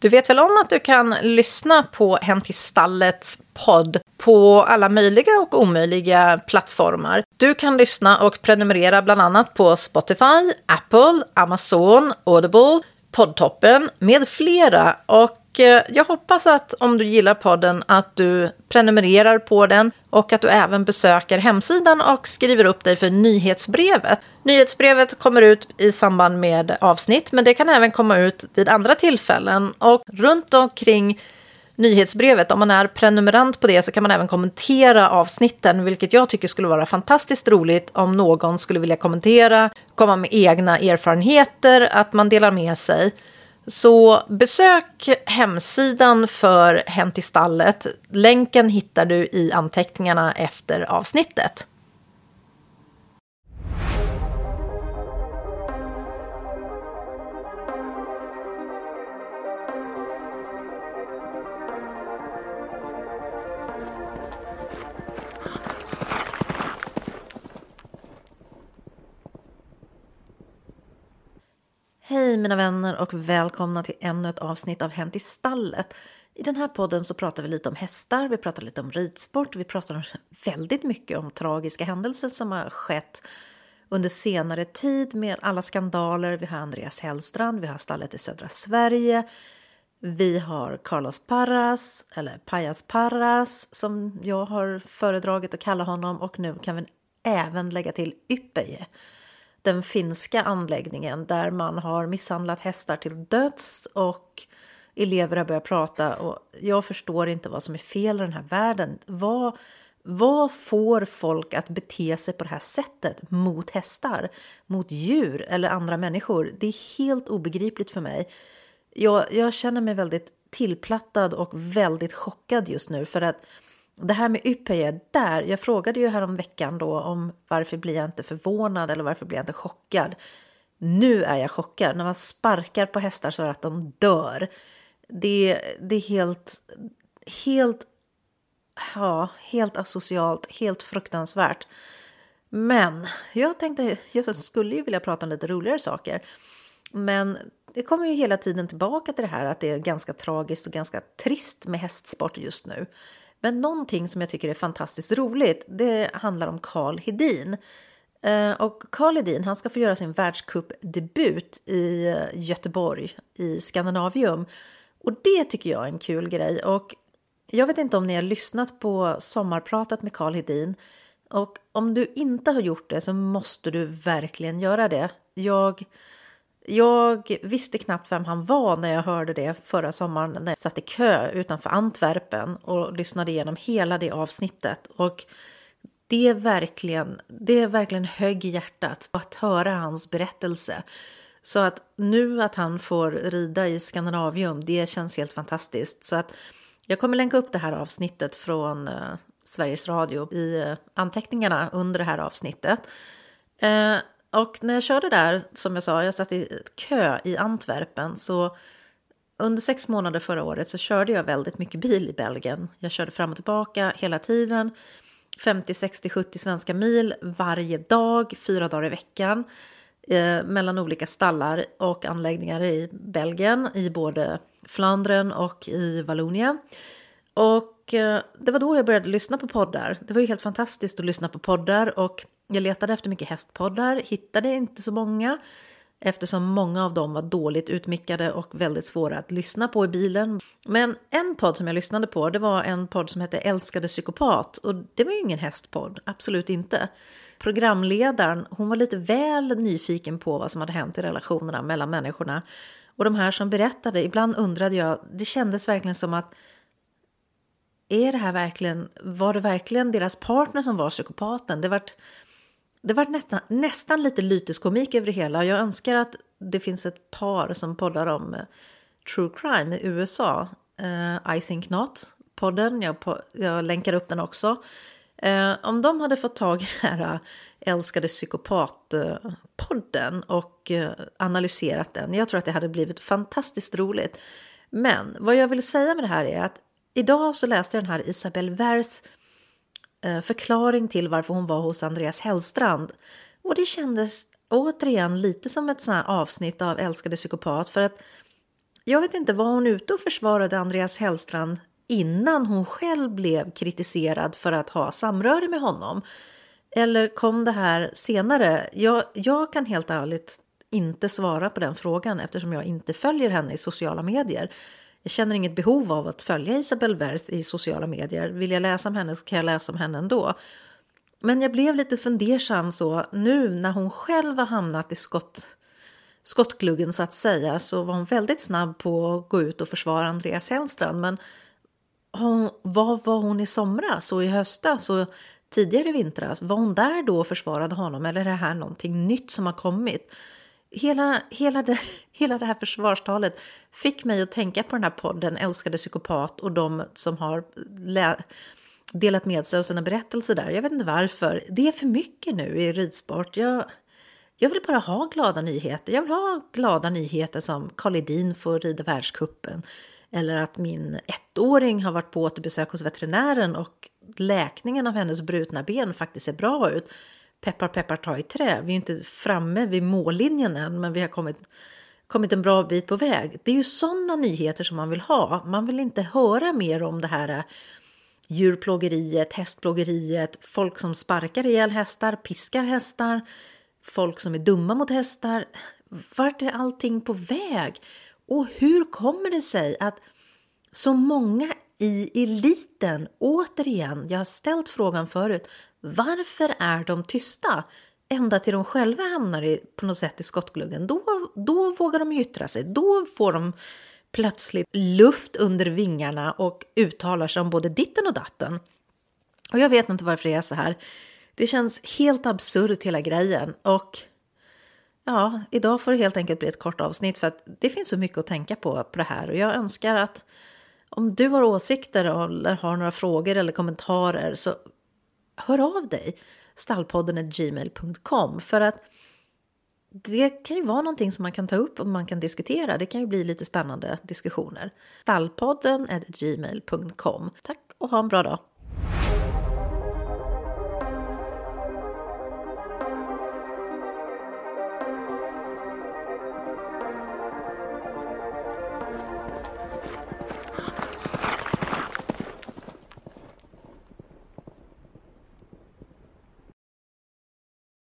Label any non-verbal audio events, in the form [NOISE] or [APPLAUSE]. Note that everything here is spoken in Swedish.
Du vet väl om att du kan lyssna på Hem till stallets podd på alla möjliga och omöjliga plattformar. Du kan lyssna och prenumerera bland annat på Spotify, Apple, Amazon, Audible, Poddtoppen med flera. Och eh, jag hoppas att om du gillar podden att du prenumererar på den och att du även besöker hemsidan och skriver upp dig för nyhetsbrevet. Nyhetsbrevet kommer ut i samband med avsnitt, men det kan även komma ut vid andra tillfällen. Och runt omkring nyhetsbrevet, om man är prenumerant på det så kan man även kommentera avsnitten, vilket jag tycker skulle vara fantastiskt roligt om någon skulle vilja kommentera, komma med egna erfarenheter, att man delar med sig. Så besök hemsidan för Hänt i stallet. Länken hittar du i anteckningarna efter avsnittet. Hej mina vänner och välkomna till ännu ett avsnitt av Hänt i stallet. I den här podden så pratar vi lite om hästar, vi pratar lite om ridsport, vi pratar väldigt mycket om tragiska händelser som har skett under senare tid med alla skandaler. Vi har Andreas Hellstrand, vi har stallet i södra Sverige, vi har Carlos Parras, eller Pajas Parras som jag har föredragit att kalla honom och nu kan vi även lägga till Yppeje den finska anläggningen där man har misshandlat hästar till döds och elever har börjat prata och jag förstår inte vad som är fel i den här världen. Vad, vad får folk att bete sig på det här sättet mot hästar, mot djur eller andra människor? Det är helt obegripligt för mig. Jag, jag känner mig väldigt tillplattad och väldigt chockad just nu för att det här med Ypeye, där, jag frågade ju härom veckan då om varför blir jag inte förvånad eller varför blir jag inte chockad. Nu är jag chockad när man sparkar på hästar så att de dör. Det, det är helt, helt, ja, helt asocialt, helt fruktansvärt. Men jag tänkte, jag skulle ju vilja prata om lite roligare saker. Men det kommer ju hela tiden tillbaka till det här att det är ganska tragiskt och ganska trist med hästsport just nu. Men någonting som jag tycker är fantastiskt roligt, det handlar om Carl Hedin. Eh, och Carl Hedin, han ska få göra sin världscupdebut i eh, Göteborg i Skandinavium. Och det tycker jag är en kul grej. Och jag vet inte om ni har lyssnat på sommarpratet med Carl Hedin. Och om du inte har gjort det så måste du verkligen göra det. Jag jag visste knappt vem han var när jag hörde det förra sommaren när jag satt i kö utanför Antwerpen och lyssnade igenom hela det avsnittet. Och det är verkligen, det är verkligen hög i hjärtat att höra hans berättelse. Så att nu att han får rida i Skandinavium, det känns helt fantastiskt. Så att jag kommer länka upp det här avsnittet från eh, Sveriges Radio i eh, anteckningarna under det här avsnittet. Eh, och när jag körde där, som jag sa, jag satt i kö i Antwerpen, så under sex månader förra året så körde jag väldigt mycket bil i Belgien. Jag körde fram och tillbaka hela tiden, 50, 60, 70 svenska mil varje dag, fyra dagar i veckan, eh, mellan olika stallar och anläggningar i Belgien, i både Flandern och i Vallonien. Och Eh, det var då jag började lyssna på poddar. Det var ju helt fantastiskt att lyssna på poddar och jag letade efter mycket hästpoddar, hittade inte så många eftersom många av dem var dåligt utmickade och väldigt svåra att lyssna på i bilen. Men en podd som jag lyssnade på, det var en podd som hette Älskade psykopat och det var ju ingen hästpodd, absolut inte. Programledaren, hon var lite väl nyfiken på vad som hade hänt i relationerna mellan människorna. Och de här som berättade, ibland undrade jag, det kändes verkligen som att är det här verkligen, var det verkligen deras partner som var psykopaten? Det var det vart nästan, nästan lite lyteskomik över det hela. Jag önskar att det finns ett par som poddar om eh, true crime i USA. Uh, I think not, podden. Jag, jag länkar upp den också. Uh, om de hade fått tag i den här älskade psykopatpodden och uh, analyserat den. Jag tror att det hade blivit fantastiskt roligt. Men vad jag vill säga med det här är att idag så läste jag den här Isabelle Vers eh, förklaring till varför hon var hos Andreas Hellstrand. Och det kändes återigen lite som ett sånt här avsnitt av Älskade psykopat för att Jag vet inte, var hon ute och försvarade Andreas Hellstrand innan hon själv blev kritiserad för att ha samröre med honom? Eller kom det här senare? Jag, jag kan helt ärligt inte svara på den frågan eftersom jag inte följer henne i sociala medier. Jag känner inget behov av att följa Isabel Werth i sociala medier. Vill jag läsa om henne så kan jag läsa om henne ändå. Men jag blev lite fundersam så nu när hon själv har hamnat i skott, skottgluggen så att säga så var hon väldigt snabb på att gå ut och försvara Andreas Hellstrand. Men hon, vad var hon i somras och i höstas och tidigare i vintras? Var hon där då och försvarade honom eller är det här någonting nytt som har kommit? Hela, hela, det, [LAUGHS] hela det här försvarstalet fick mig att tänka på den här podden Älskade psykopat och de som har delat med sig av sina berättelser där. Jag vet inte varför. Det är för mycket nu i ridsport. Jag, jag vill bara ha glada nyheter. Jag vill ha glada nyheter som Karl Edin får rida världskuppen eller att min ettåring har varit på återbesök hos veterinären och läkningen av hennes brutna ben faktiskt ser bra ut. Peppar peppar ta i trä. Vi är inte framme vid mållinjen än men vi har kommit, kommit en bra bit på väg. Det är ju sådana nyheter som man vill ha. Man vill inte höra mer om det här eh, djurplågeriet, hästplågeriet, folk som sparkar ihjäl hästar, piskar hästar, folk som är dumma mot hästar. Vart är allting på väg? Och hur kommer det sig att så många i eliten, återigen, jag har ställt frågan förut, varför är de tysta? Ända till de själva hamnar i, på något sätt i skottgluggen, då, då vågar de yttra sig, då får de plötsligt luft under vingarna och uttalar sig om både ditten och datten. Och jag vet inte varför det är så här. Det känns helt absurt hela grejen och ja, idag får det helt enkelt bli ett kort avsnitt för att det finns så mycket att tänka på på det här och jag önskar att om du har åsikter eller har några frågor eller kommentarer så hör av dig stallpodden gmail.com för att det kan ju vara någonting som man kan ta upp och man kan diskutera. Det kan ju bli lite spännande diskussioner. Stallpodden gmail.com. Tack och ha en bra dag.